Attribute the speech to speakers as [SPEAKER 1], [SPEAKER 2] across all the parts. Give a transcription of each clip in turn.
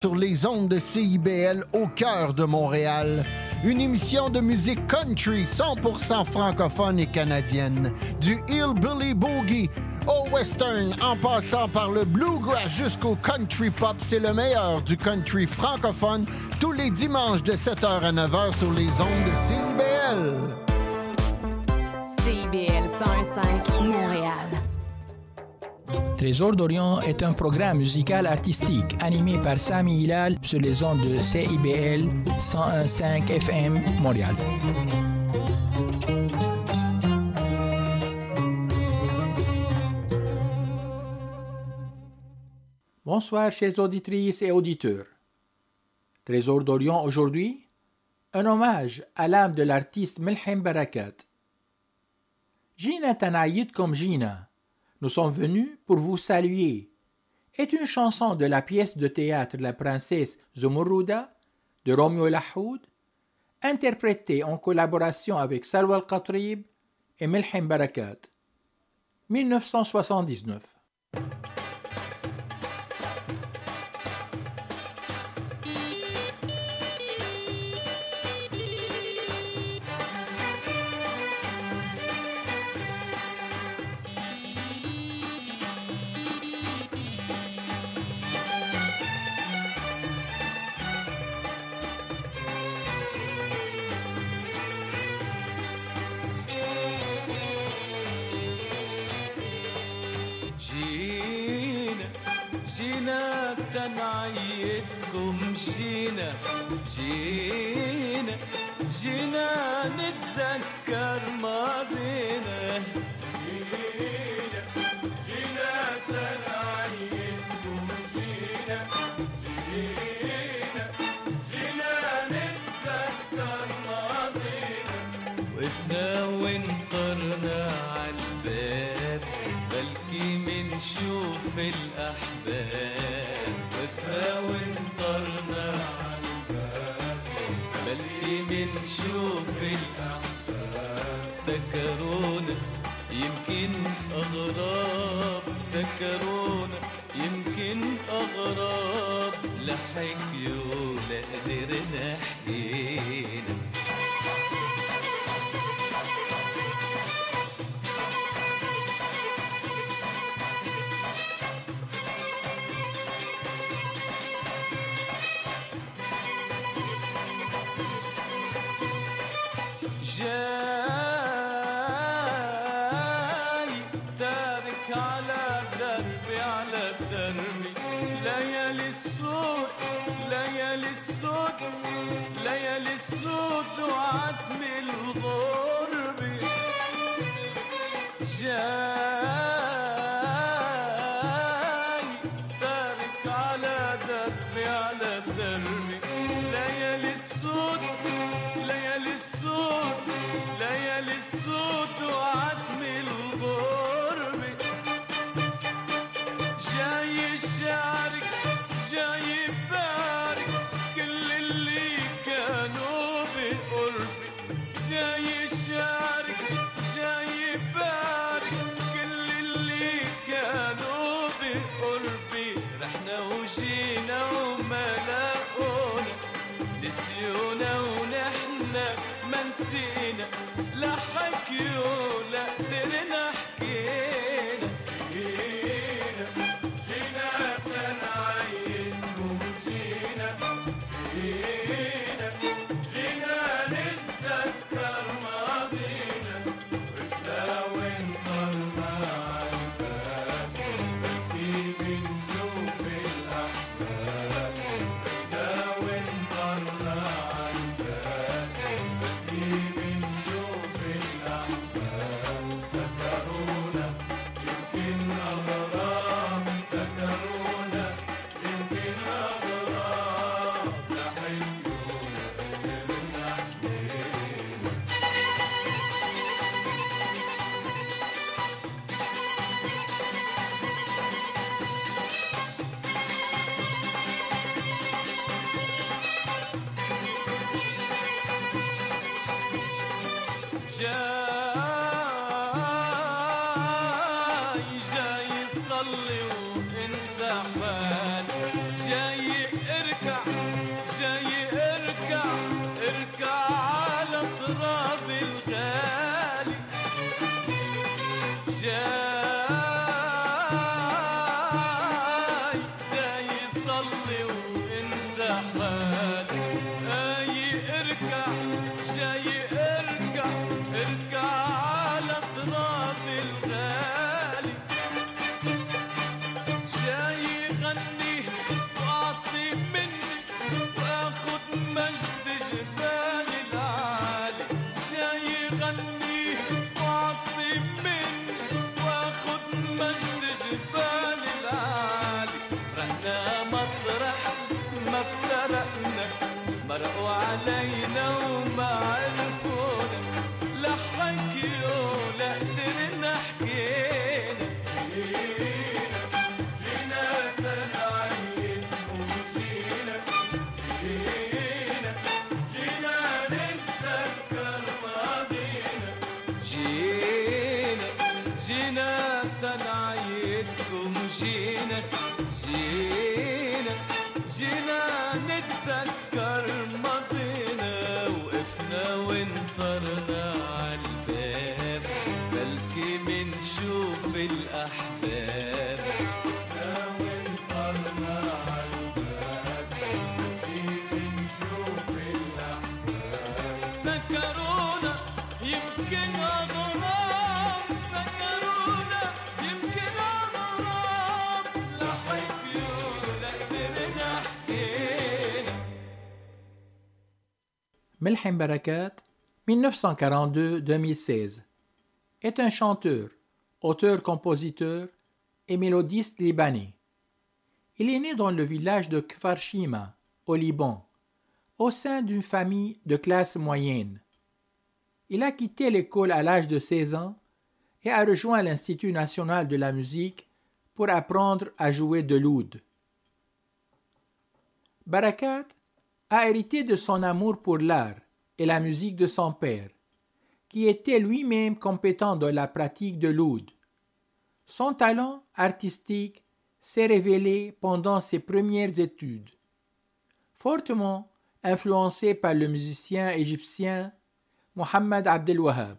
[SPEAKER 1] sur les ondes de CIBL au cœur de Montréal. Une émission de musique country 100% francophone et canadienne. Du hillbilly boogie au western en passant par le bluegrass jusqu'au country pop, c'est le meilleur du country francophone tous les dimanches de 7h à 9h sur les ondes de CIBL.
[SPEAKER 2] CIBL 105 Montréal.
[SPEAKER 3] Trésor d'Orient est un programme musical artistique animé par Sami Hilal sur les ondes de CIBL 101.5 FM Montréal. Bonsoir chers auditrices et auditeurs. Trésor d'Orient aujourd'hui, un hommage à l'âme de l'artiste Melhem Barakat. Gina Tanayit comme Gina nous sommes venus pour vous saluer est une chanson de la pièce de théâtre La princesse Zumuruda de Romeo Lahoud, interprétée en collaboration avec Salwa Al-Qatrib et Melhem Barakat. 1979.
[SPEAKER 4] نعيدكم جينا جينا جينا نتذكر ماضينا. لسيونا ونحنا goodbye.
[SPEAKER 3] Melhem Barakat, 1942-2016, est un chanteur, auteur-compositeur et mélodiste libanais. Il est né dans le village de Kfar Shima, au Liban, au sein d'une famille de classe moyenne. Il a quitté l'école à l'âge de 16 ans et a rejoint l'Institut national de la musique pour apprendre à jouer de l'oud. Barakat a hérité de son amour pour l'art et la musique de son père, qui était lui-même compétent dans la pratique de l'oud. Son talent artistique s'est révélé pendant ses premières études. Fortement influencé par le musicien égyptien Mohamed Abdel Wahab.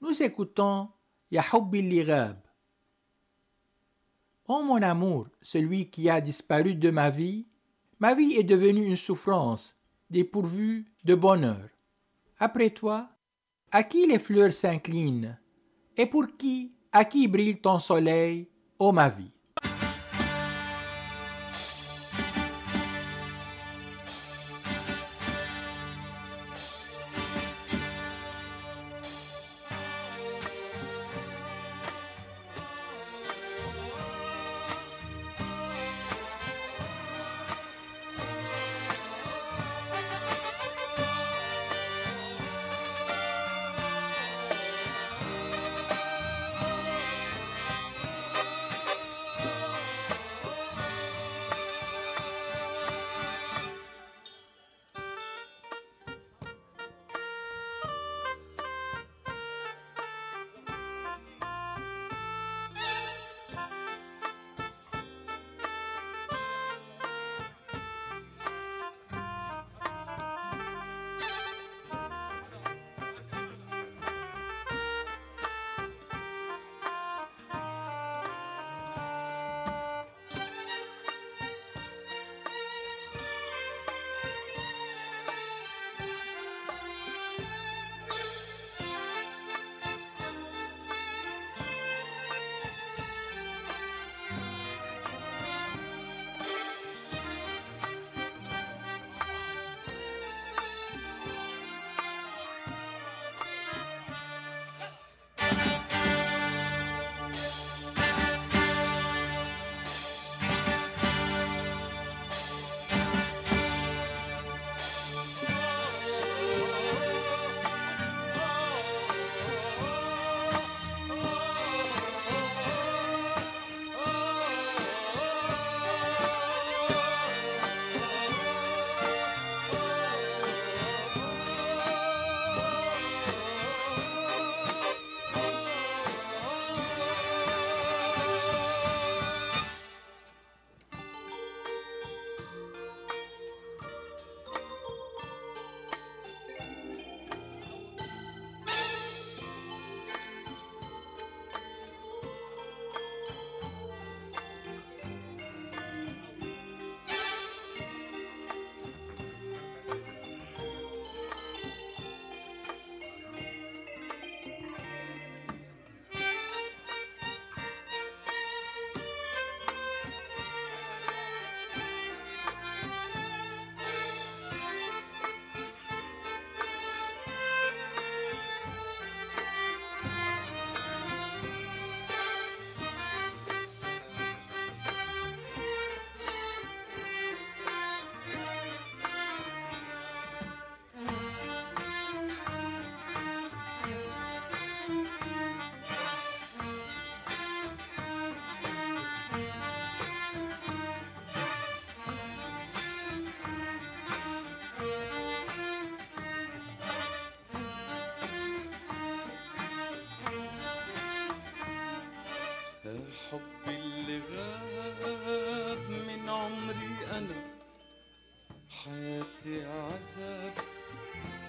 [SPEAKER 3] Nous écoutons Yahoubi. Oh mon amour, celui qui a disparu de ma vie, ma vie est devenue une souffrance, dépourvue de bonheur. Après toi, à qui les fleurs s'inclinent? Et pour qui, à qui brille ton soleil, ô ma vie?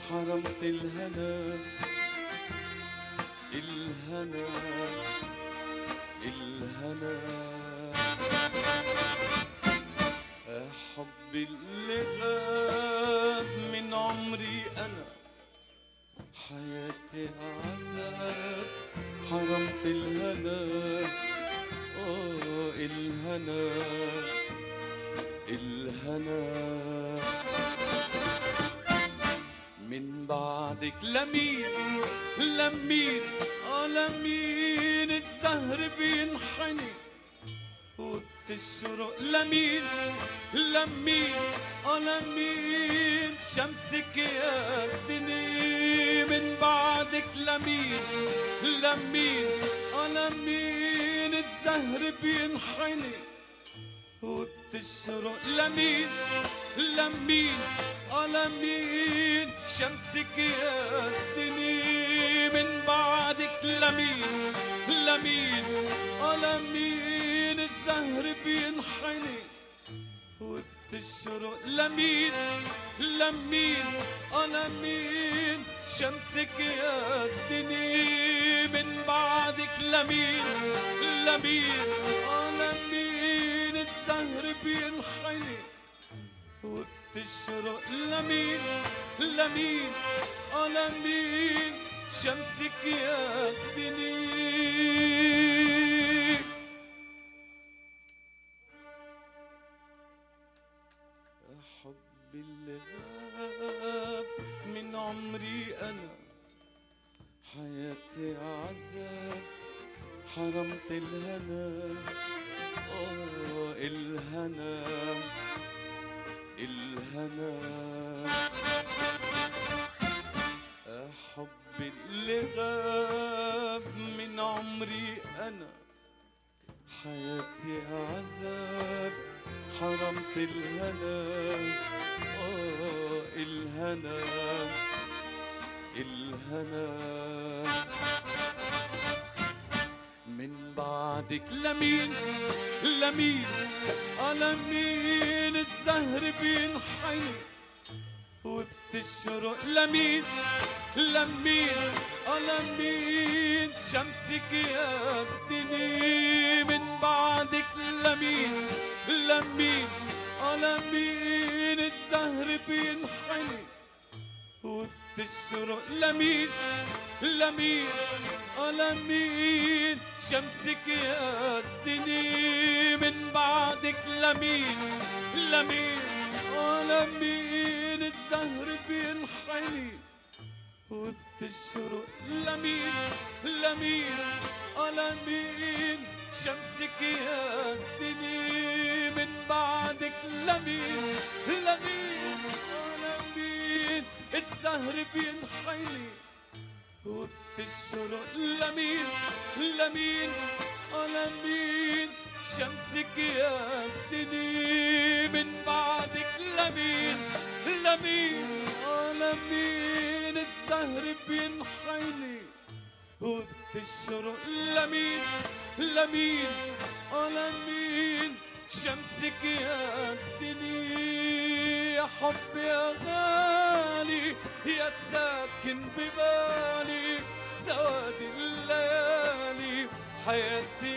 [SPEAKER 4] حرمت الهنا الهنا الهنا. حب اللي غاب من عمري أنا. حياتي عذاب حرمت الهنا. آه الهنا الهنا. من بعدك لمين لمين آه لمين الزهر بينحني. وبتشرق لمين لمين آه لمين شمسك يا الدنيا من بعدك لمين لمين آه لمين الزهر بينحني. وبتشرق لمين؟ لمين؟ آه لمين؟ شمسك يا الدنيا من بعدك. لمين؟ لمين؟ آه لمين؟ الزهر بينحني. وبتشرق لمين؟ لمين؟ آه لمين؟ شمسك يا الدنيا من بعدك. لمين؟ لمين؟ الزهر بينحني وبتشرق لمين؟ لمين؟ آه لمين شمسك يا الدنيا حب اللي غاب من عمري أنا. حياتي عذاب حرمت الهنا. الهنا الهنا. حب اللي غاب من عمري أنا. حياتي عذاب حرمت الهنا. آه الهنا الهنا. من بعدك لمين؟ لمين؟ لمين الزهر بينحني وبتشرق لمين؟ لمين؟ لمين شمسك يا الدنيا من بعدك لمين؟ لمين؟ لمين الزهر بينحني وبتشرق لمين لمين آه لمين شمسك يا الدنيا من بعدك. لمين لمين لمين الزهر بينحني وبتشرق لمين لمين لمين شمسك يا الدنيا من بعدك. لمين لمين لمين الزهر بينحني. وبتشرق لمين؟ لمين؟ آه لمين شمسك يا الدنيا من بعدك لمين؟ لمين؟ آه لمين الزهر بينحني؟ وبتشرق لمين؟ لمين؟ آه لمين شمسك يا الدنيا حب يا غالي يا ساكن ببالي سواد الليالي حياتي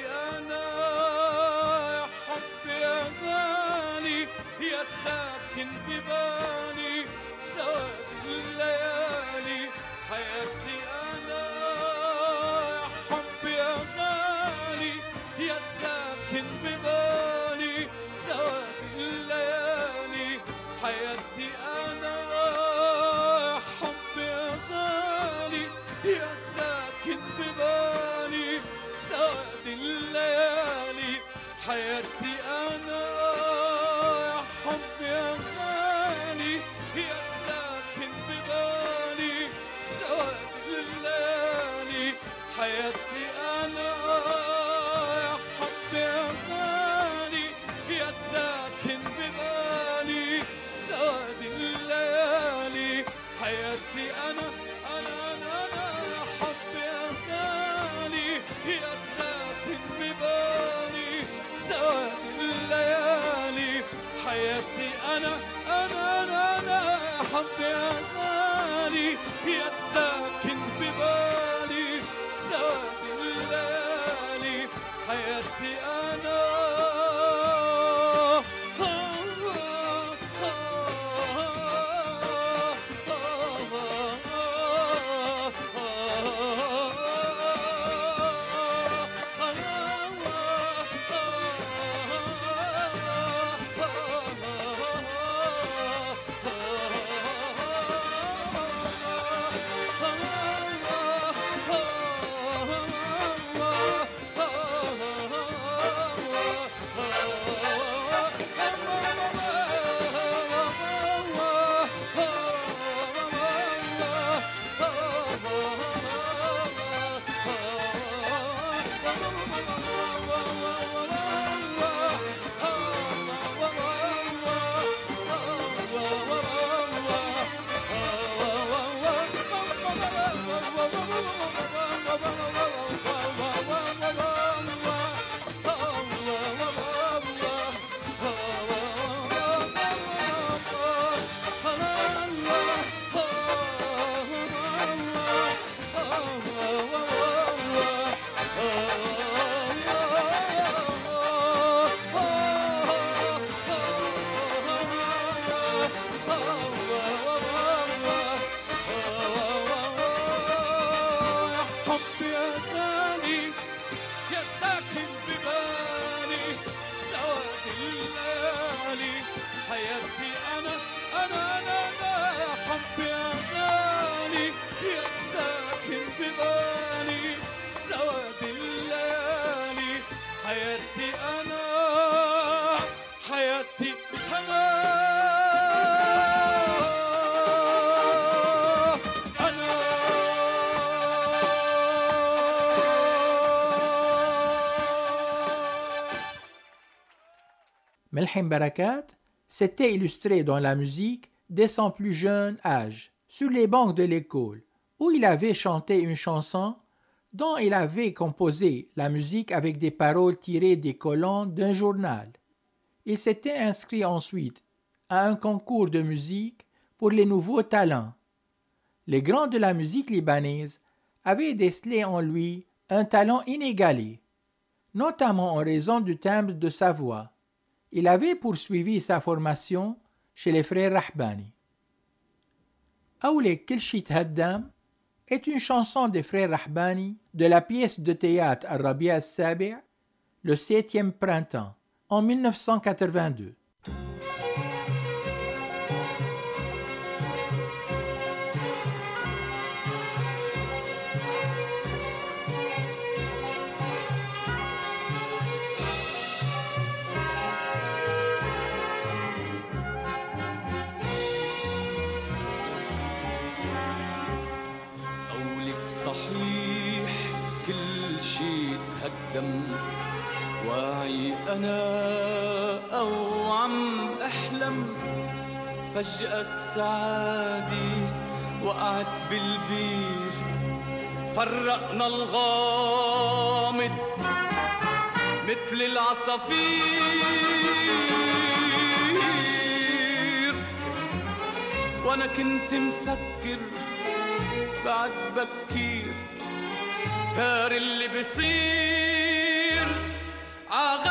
[SPEAKER 3] Melhem Barakat s'était illustré dans la musique dès son plus jeune âge, sur les bancs de l'école, où il avait chanté une chanson dont il avait composé la musique avec des paroles tirées des colonnes d'un journal. Il s'était inscrit ensuite à un concours de musique pour les nouveaux talents. Les grands de la musique libanaise avaient décelé en lui un talent inégalé, notamment en raison du timbre de sa voix. Il avait poursuivi sa formation chez les frères Rahbani. Aoulek Kilshit Haddam est une chanson des frères Rahbani de la pièce de théâtre Arabia al-Sabi', le septième printemps, en 1982.
[SPEAKER 4] فجأة السعادة وقعت بالبير. فرقنا الغامض مثل العصافير. وأنا كنت مفكر بعد بكير. تار اللي بصير عغفلي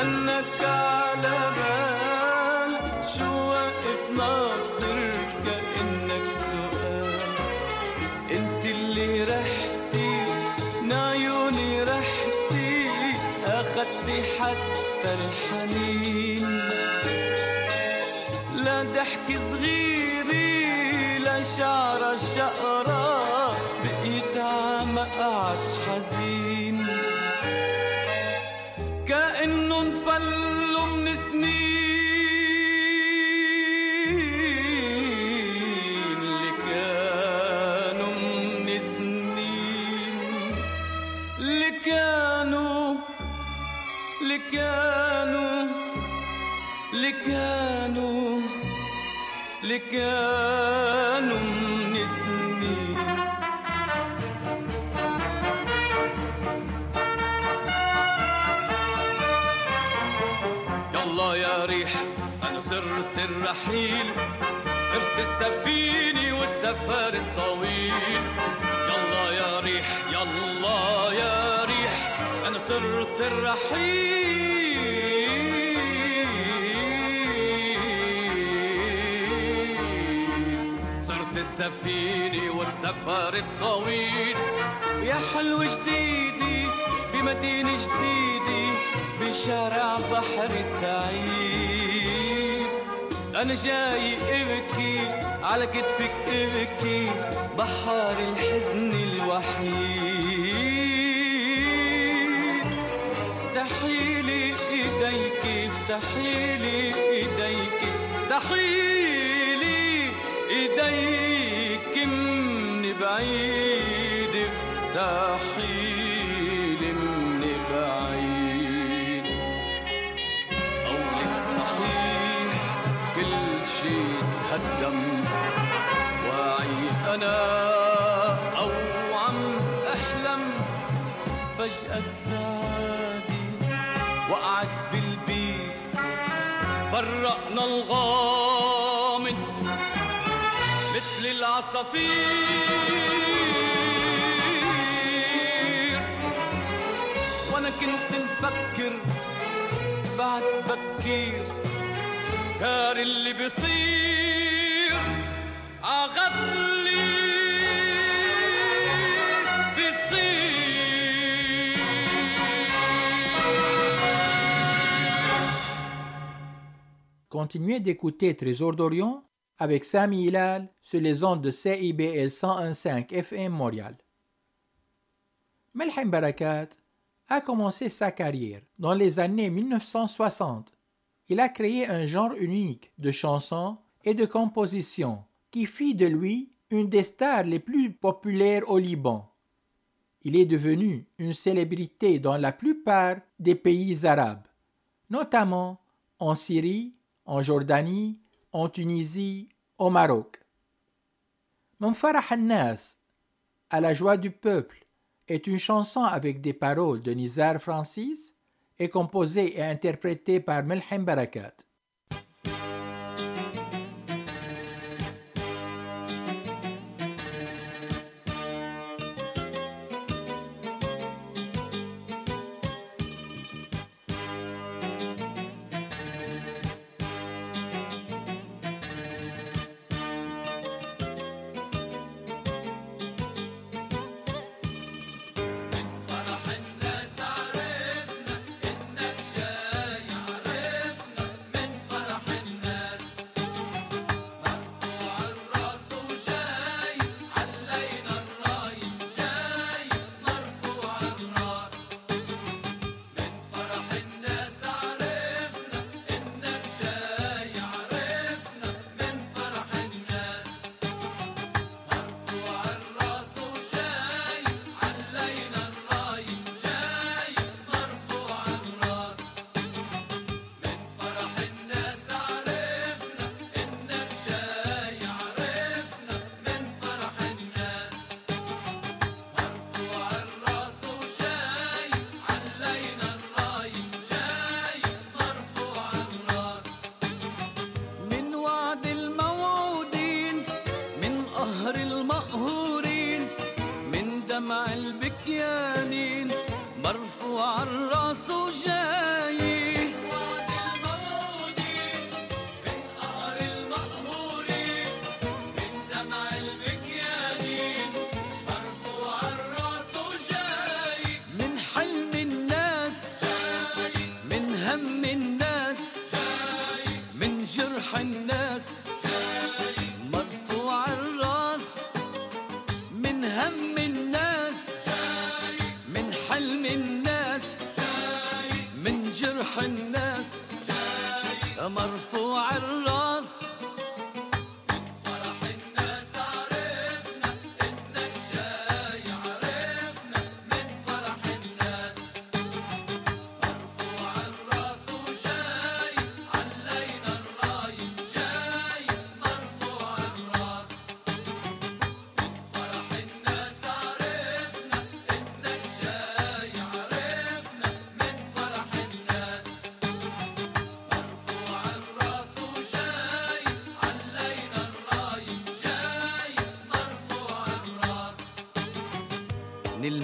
[SPEAKER 4] لأنك على بال شو واقف ناطر كانوا اللي كانوا من سنين يلا يا ريح أنا صرت الرحيل. صرت السفينة والسفر الطويل. يلا يا ريح يلا يا ريح أنا صرت الرحيل. السفينة والسفر الطويل. يا حلو جديدي بمدينة جديدة بشارع بحر سعيد. أنا جاي إبكي على كتفك إبكي بحر الحزن الوحيد. افتحيلي ايديك افتحيلي ايديك. افتحيلي إيديك من بعيد افتحيلي من بعيد. قولك صحيح كل شي تهدم. واعي أنا أو عم أحلم. فجأة السعادة وقعت بالبيت فرقنا الغامض مثل العصافير وانا كنت مفكر بعد بكير تار اللي بيصير عغفلي بيصير
[SPEAKER 3] Continuez d'écouter Trésor d'Orient avec Sami Hilal sur les ondes de CIBL 101.5 FM Montréal. Melhem Barakat a commencé sa carrière dans les années 1960. Il a créé un genre unique de chansons et de compositions qui fit de lui une des stars les plus populaires au Liban. Il est devenu une célébrité dans la plupart des pays arabes, notamment en Syrie, en Jordanie, en Tunisie, au Maroc. Nas, à la joie du peuple, est une chanson avec des paroles de Nizar Francis et composée et interprétée par Melhem Barakat.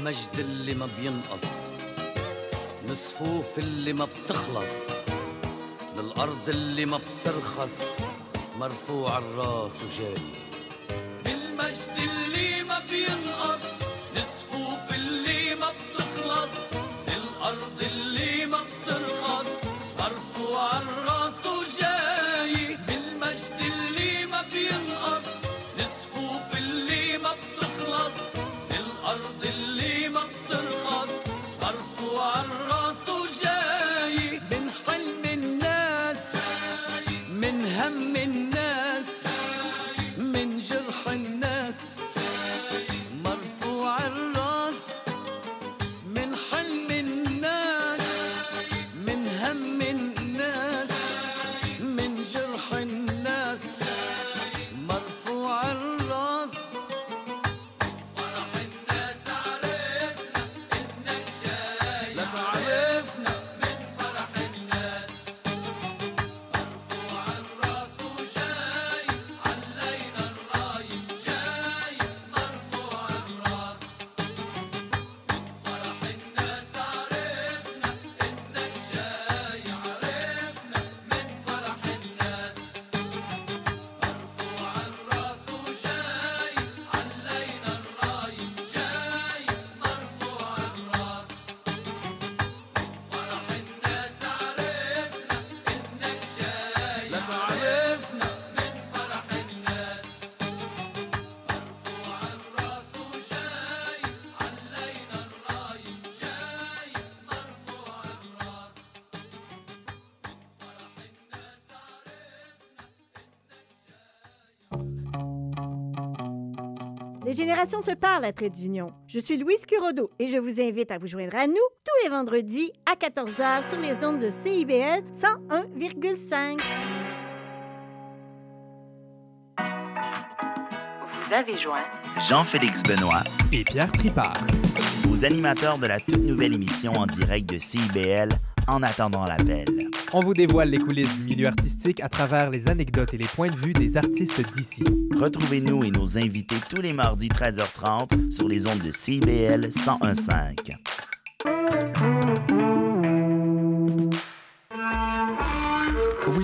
[SPEAKER 4] المجد اللي ما بينقص من الصفوف اللي ما بتخلص من الأرض اللي ما بترخص مرفوع الراس وجاي
[SPEAKER 5] générations se parlent à Trait d'Union. Je suis Louise Curodo et je vous invite à vous joindre à nous tous les vendredis à 14h sur les ondes de CIBL 101,5.
[SPEAKER 6] Vous avez joint
[SPEAKER 7] Jean-Félix Benoît,
[SPEAKER 8] et Pierre Tripart.
[SPEAKER 7] aux animateurs de la toute nouvelle émission en direct de CIBL En attendant l'appel.
[SPEAKER 8] On vous dévoile les coulisses du milieu artistique à travers les anecdotes et les points de vue des artistes d'ici.
[SPEAKER 7] Retrouvez-nous et nos invités tous les mardis 13h30 sur les ondes de CIBL 1015.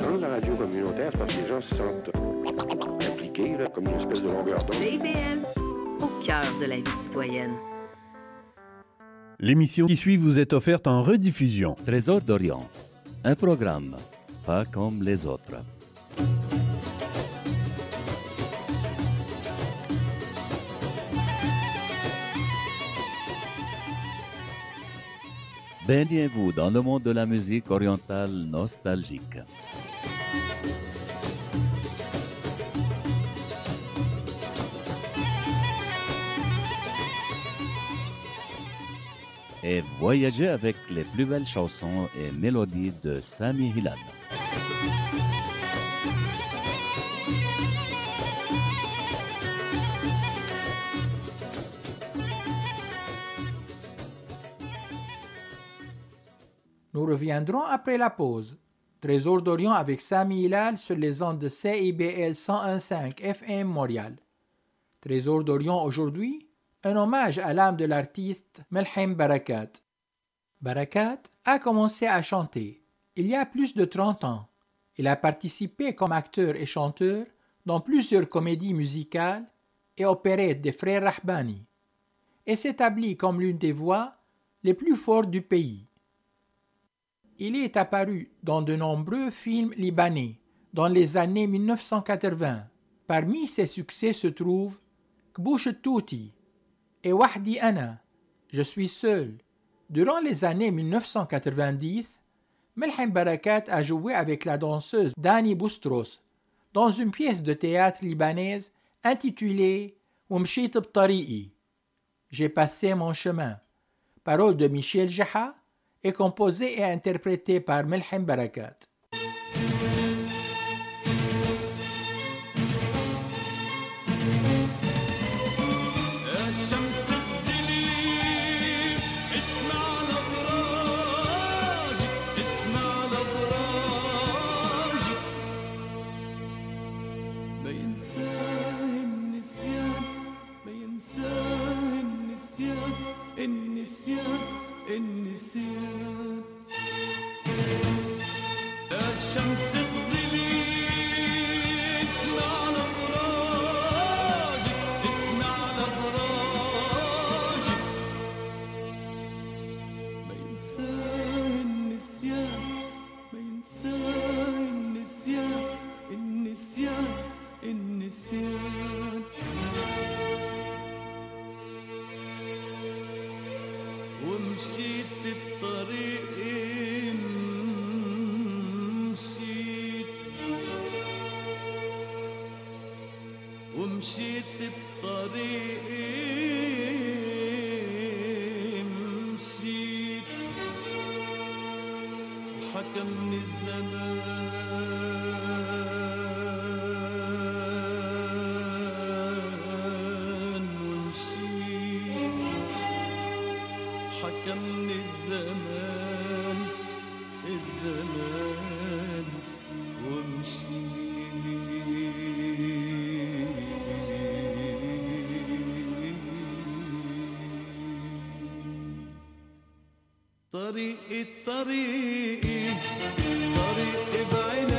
[SPEAKER 9] Dans la radio communautaire, parce que les gens se sentent impliqués, là, comme une espèce de longueur d'onde.
[SPEAKER 6] CIBL, au cœur de la vie citoyenne.
[SPEAKER 10] L'émission qui suit vous est offerte en rediffusion.
[SPEAKER 11] Trésor d'Orient, un programme pas comme les autres. Baignez-vous dans le monde de la musique orientale nostalgique. Et voyagez avec les plus belles chansons et mélodies de Sami Hilal.
[SPEAKER 3] Reviendrons après la pause. Trésor d'Orient avec Sami Hilal sur les ondes de CIBL 101.5 FM Montréal. Trésor d'Orient aujourd'hui, un hommage à l'âme de l'artiste Melhem Barakat. Barakat a commencé à chanter il y a plus de 30 ans. Il a participé comme acteur et chanteur dans plusieurs comédies musicales et opérettes des frères Rahbani et s'établit comme l'une des voix les plus fortes du pays. Il est apparu dans de nombreux films libanais dans les années 1980. Parmi ses succès se trouvent Kbouch Touti et Wahdi Ana, Je suis seul. Durant les années 1990, Melhem Barakat a joué avec la danseuse Dani Boustros dans une pièce de théâtre libanaise intitulée Btari'i. J'ai passé mon chemin. Parole de Michel Jaha est composée et interprétée par Melhem Barakat.
[SPEAKER 4] طريقي طريقي طريقي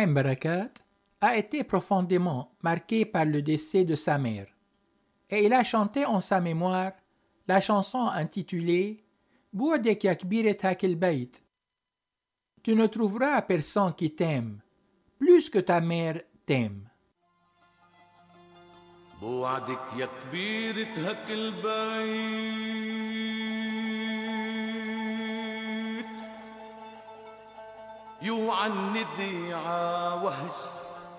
[SPEAKER 3] Melhem Barakat a été profondément marqué par le décès de sa mère et il a chanté en sa mémoire la chanson intitulée Bouadek yakbiret hakil bait. Tu ne trouveras personne qui t'aime plus que ta mère t'aime.
[SPEAKER 4] بوعدك يا كبير هك البيت يوعني ضيعة وهش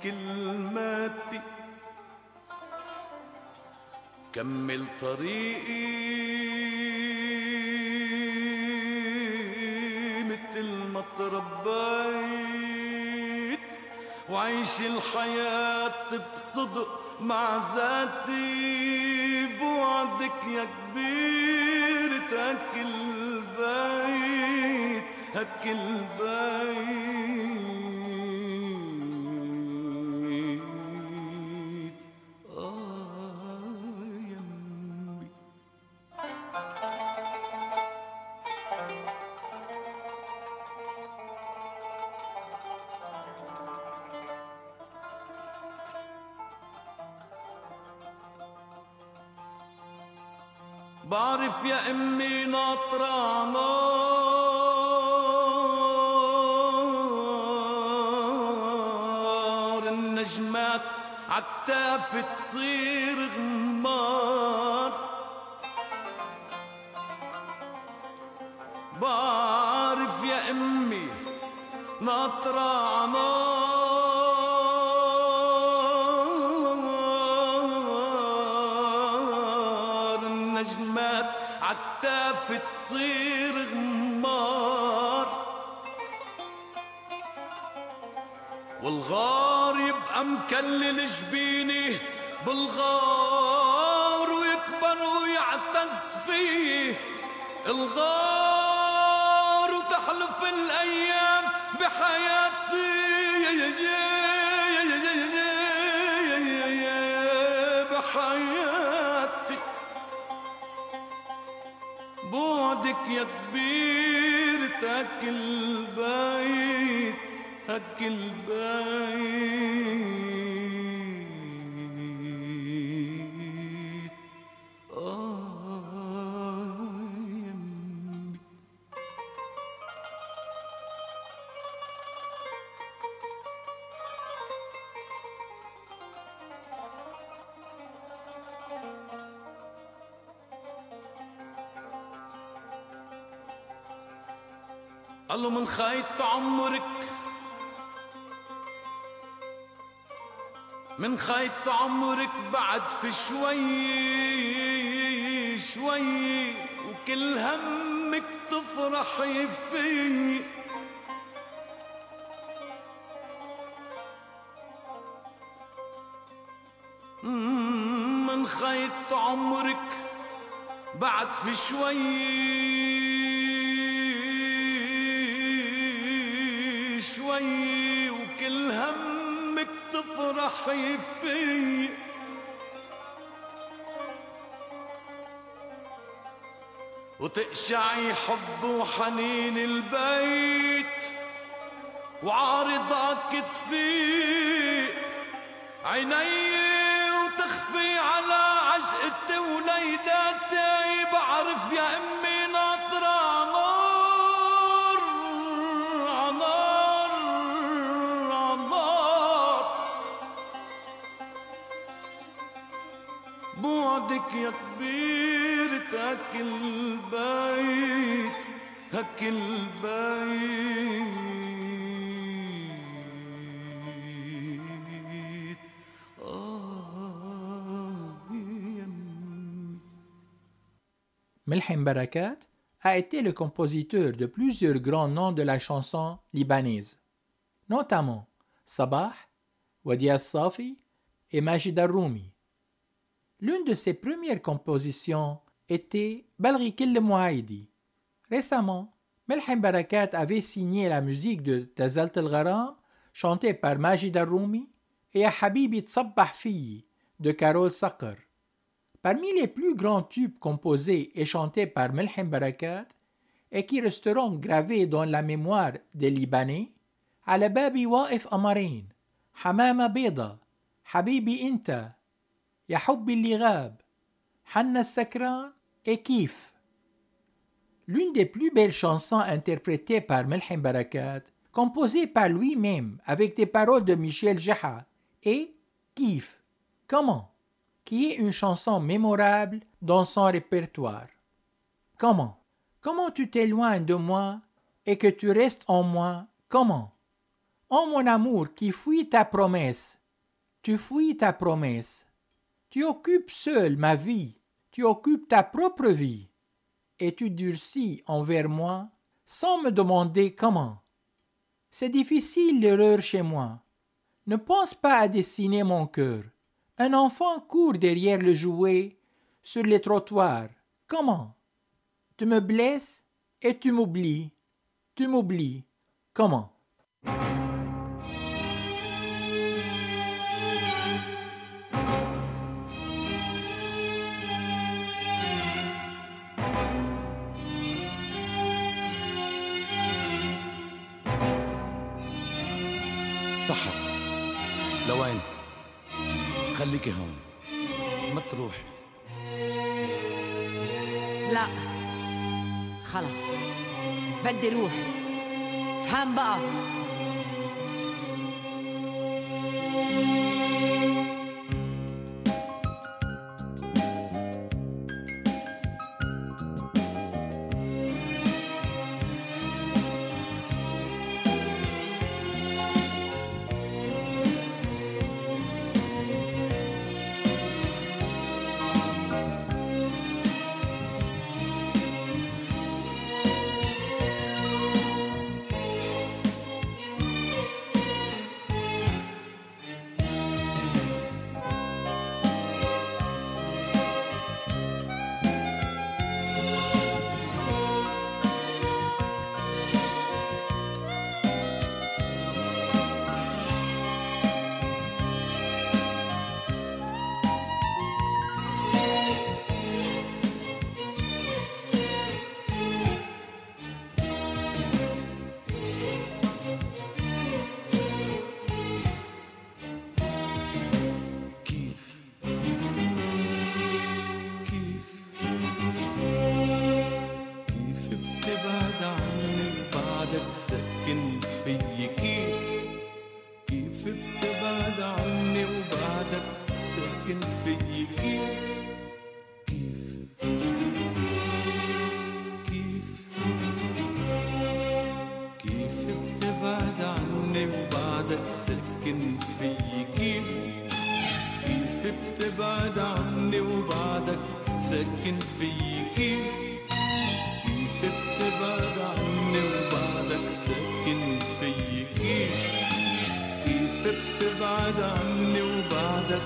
[SPEAKER 4] كلماتي. كمل طريقي مثل ما تربيت وعيش الحياة بصدق مع ذاتي. بوعدك يا كبير تهك البيت هك البيت صوتك يا كبير تاكل البيت تاكل البيت. في شوي شوي وكل همك تفرحي فيه مم، من خيط عمرك بعد في شوي شوي وكل همك تفرحي فيه وتقشعي حب وحنين البيت وعارض عكتفي عيني وتخفي على عشقتي وليداتي هك البيت آه يمي
[SPEAKER 3] Melhem Barakat a été le compositeur de plusieurs grands noms de la chanson libanaise, notamment Sabah, Wadi al-Safi et Majid al-Rumi. L'une de ses premières compositions était Balrik al-Muaidi. Récemment, Melhem Barakat avait signé la musique de Tazalt al-Gharam, chantée par Majid al-Rumi, et à Habibi Tsabbah Fi de Carol Sakr. Parmi les plus grands tubes composés et chantés par Melhem Barakat et qui resteront gravés dans la mémoire des Libanais, على بابي واقف قمرين حمامة بيضة حبيبي انت يا حبي اللي غاب حنا السكران et كيف L'une des plus belles chansons interprétées par Melhem Barakat, composée par lui-même avec des paroles de Michel Jaha, est Kif, comment qui est une chanson mémorable dans son répertoire. Comment Comment tu t'éloignes de moi et que tu restes en moi? Comment Oh mon amour qui fuit ta promesse, tu fuis ta promesse. Tu occupes seul ma vie, tu occupes ta propre vie, et tu durcis envers moi sans me demander comment? C'est difficile l'erreur chez moi. Ne pense pas à dessiner mon cœur. Un enfant court derrière le jouet sur les trottoirs. Comment? Tu me blesses et tu m'oublies. Tu m'oublies. Comment?
[SPEAKER 12] سحر. لوين؟ خليكي هون. ما تروحي.
[SPEAKER 13] لا. خلص بدي روح. فهم بقى.
[SPEAKER 4] كيف بتبعد عني وبعدك ساكن فيي كيف؟ كيف بتبعد عني وبعدك ساكن فيي كيف؟ كيف بتبعد عني وبعدك ساكن فيي كيف؟ كيف بتبعد عني وبعدك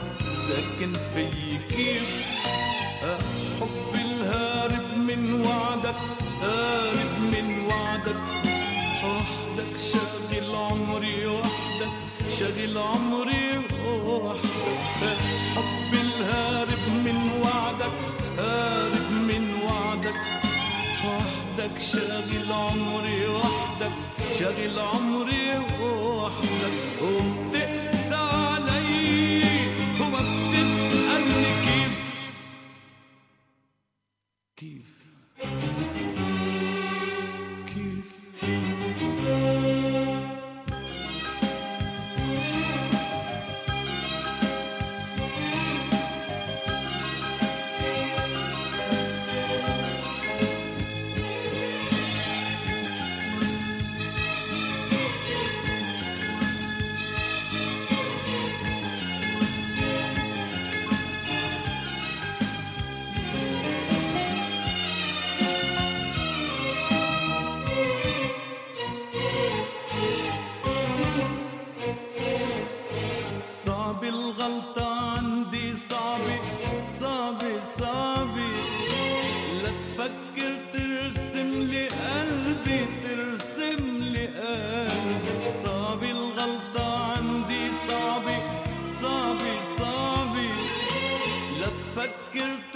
[SPEAKER 4] ساكن فيي كيف؟ حبي الهارب من وعدك هارب من وعدك. وحدك شاغل عمري وحدك شاغل عمري وحدك حبي الهارب من وعدك هارب من وعدك. وحدك شاغل عمري وحدك شاغل عمري وحدك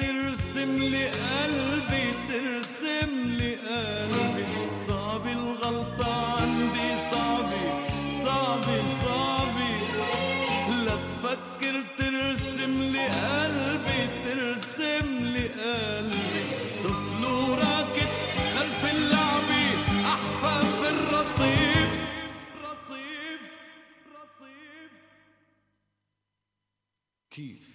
[SPEAKER 4] ترسم لي قلبي ترسم لي قلبي. صعب الغلطة عندي صعبة صعبة صعبة لا تفكر ترسم لي قلبي ترسم لي قلبي. طفل وراكد خلف اللعبة أحفى في الرصيف. رصيف رصيف. كيف؟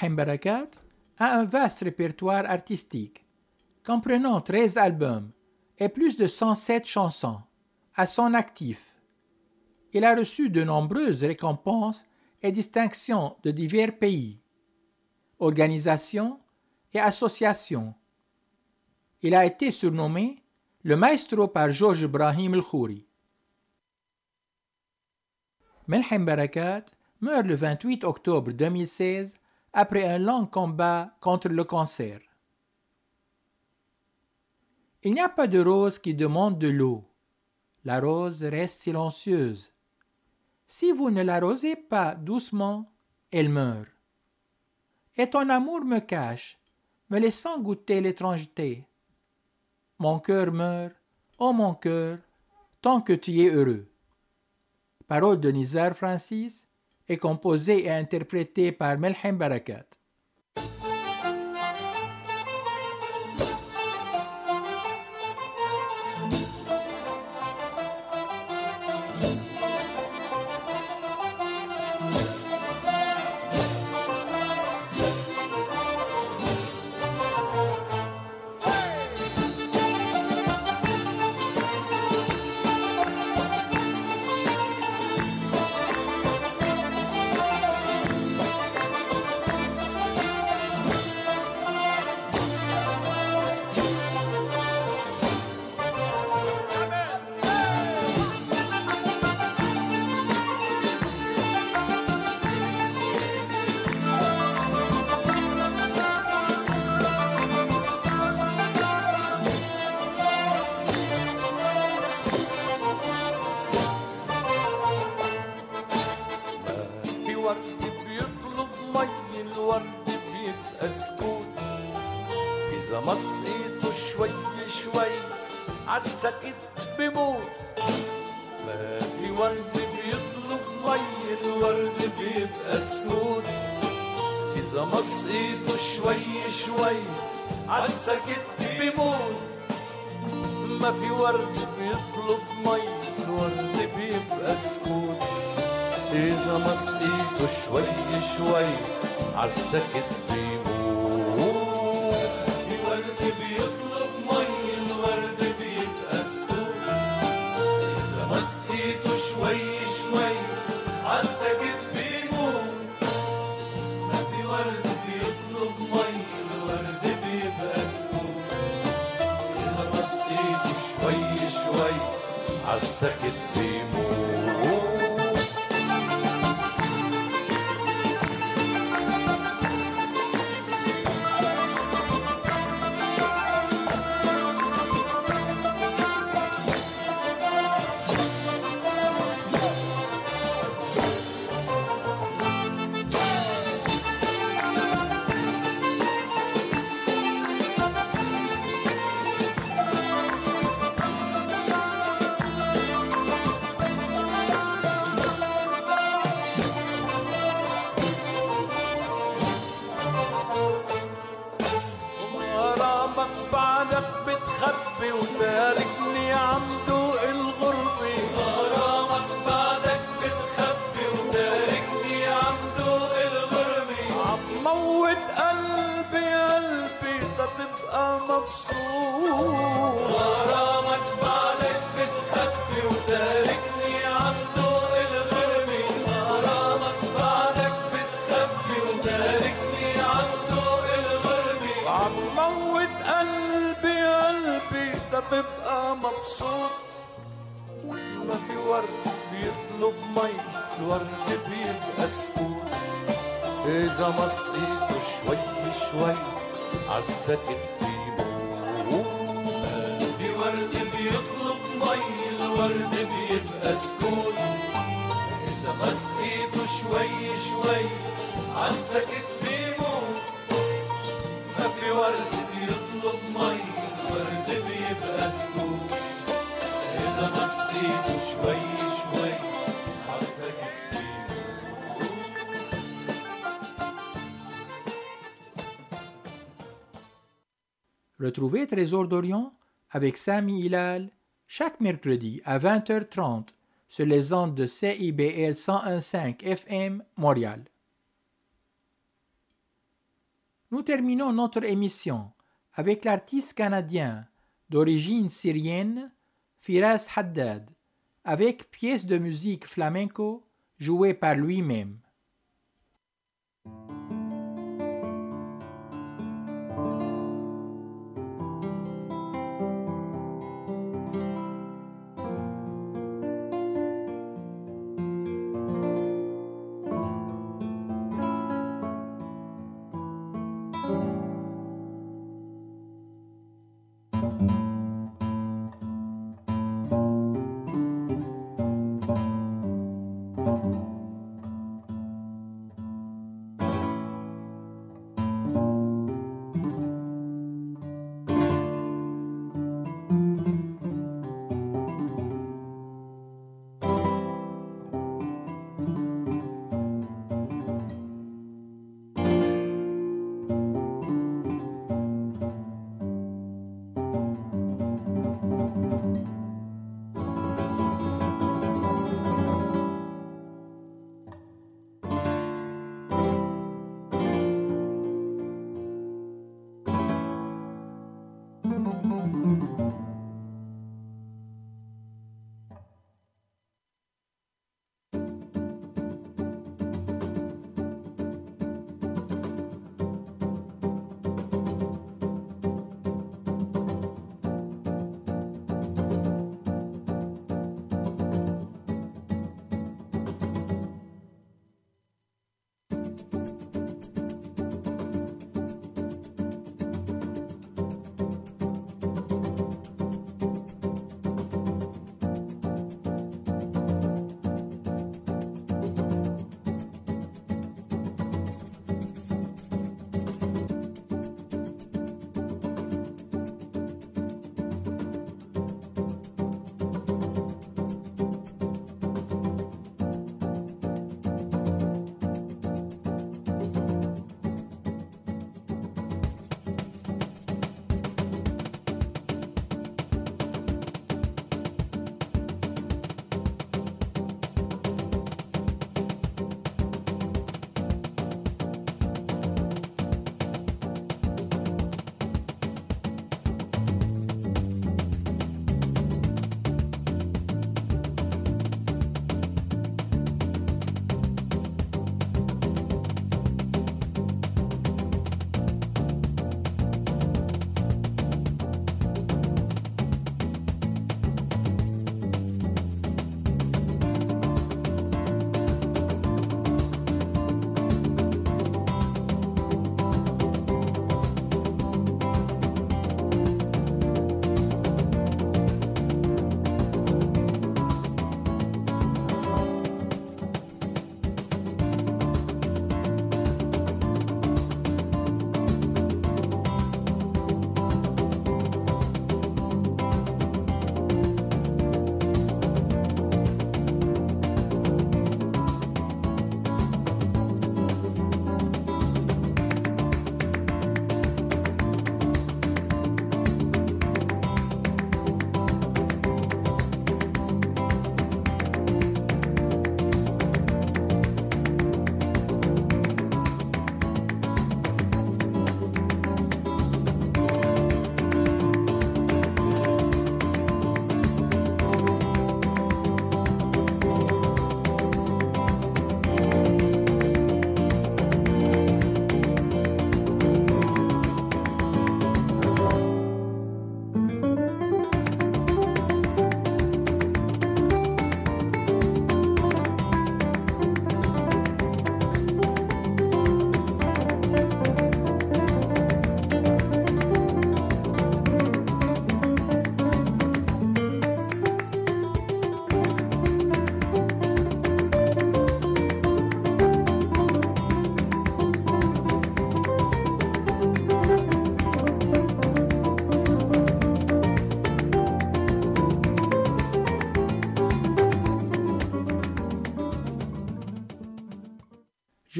[SPEAKER 3] Melhem Barakat a un vaste répertoire artistique, comprenant 13 albums et plus de 107 chansons à son actif. Il a reçu de nombreuses récompenses et distinctions de divers pays, organisations et associations. Il a été surnommé le maestro par Georges Ibrahim El-Khouri. Melhem Barakat meurt le 28 octobre 2016 après un long combat contre le cancer. Il n'y a pas de rose qui demande de l'eau. La rose reste silencieuse. Si vous ne l'arrosez pas doucement, elle meurt. Et ton amour me cache, me laissant goûter l'étrangeté. Mon cœur meurt, oh mon cœur, tant que tu es heureux. Parole de Nizar Francis est composée et interprétée par Melhem Barakat.
[SPEAKER 4] second
[SPEAKER 3] Retrouvez Trésor d'Orient avec Sami Hilal chaque mercredi à 20h30 sur les ondes de CIBL 101.5 FM Montréal. Nous terminons notre émission avec l'artiste canadien d'origine syrienne Firas Haddad avec pièce de musique flamenco jouée par lui-même.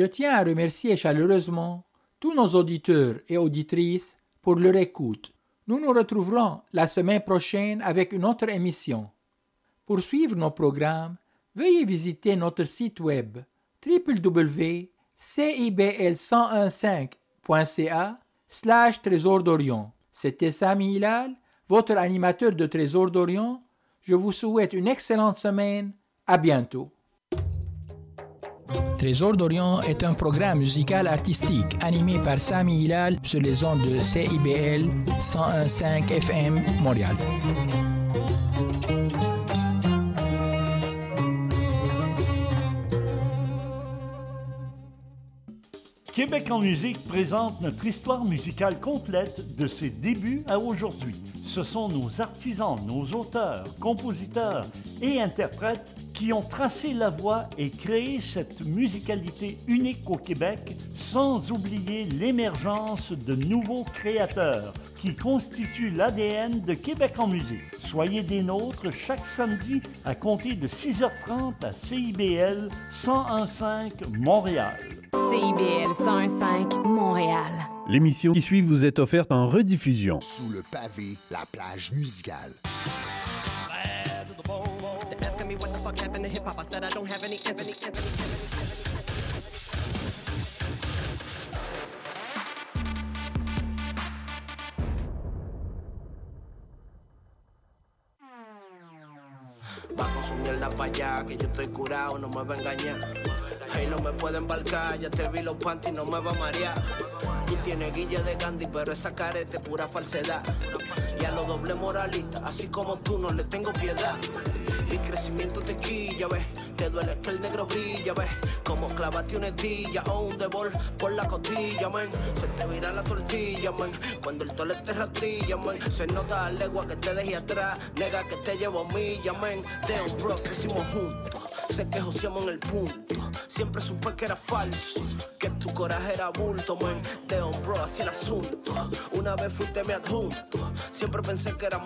[SPEAKER 3] Je tiens à remercier chaleureusement tous nos auditeurs et auditrices pour leur écoute. Nous nous retrouverons la semaine prochaine avec une autre émission. Pour suivre nos programmes, veuillez visiter notre site web www.cibl1015.ca slash Trésor d'Orient. C'était Sami Hilal, votre animateur de Trésor d'Orient. Je vous souhaite une excellente semaine. À bientôt. Trésor d'Orient est un programme musical artistique animé par Sami Hilal sur les ondes de CIBL 101.5 FM Montréal.
[SPEAKER 14] Québec en musique présente notre histoire musicale complète de ses débuts à aujourd'hui. Ce sont nos artisans, nos auteurs, compositeurs et interprètes qui ont tracé la voie et créé cette musicalité unique au Québec, sans oublier l'émergence de nouveaux créateurs qui constituent l'ADN de Québec en musique. Soyez des nôtres chaque samedi à compter de 6h30 à CIBL 1015 Montréal.
[SPEAKER 2] CIBL 101.5 Montréal.
[SPEAKER 10] L'émission qui suit vous est offerte en rediffusion.
[SPEAKER 15] Sous le pavé, la plage musicale.
[SPEAKER 16] Va con su mierda para allá, que yo estoy curado, no me va a engañar. Hey, no me puede embarcar, ya te vi los panties, no me va a marear. Tú tienes guilla de Gandhi, pero esa careta es pura falsedad. Y a los doble moralistas, así como tú, no le tengo piedad. Mi crecimiento te quilla, ves. Te duele que el negro brilla, ves. Como clavate una estilla o un devol por la costilla, man. Se te vira la tortilla, man. Cuando el tole te rastrilla, man. Se nota a legua que te dejé atrás. Nega que te llevo a milla, man. De un bro, crecimos juntos. Sé que joseamos en el punto. Siempre supe que era falso. Que tu coraje era bulto, man. De un bro, así el asunto. Una vez fuiste mi adjunto. Siempre pensé que era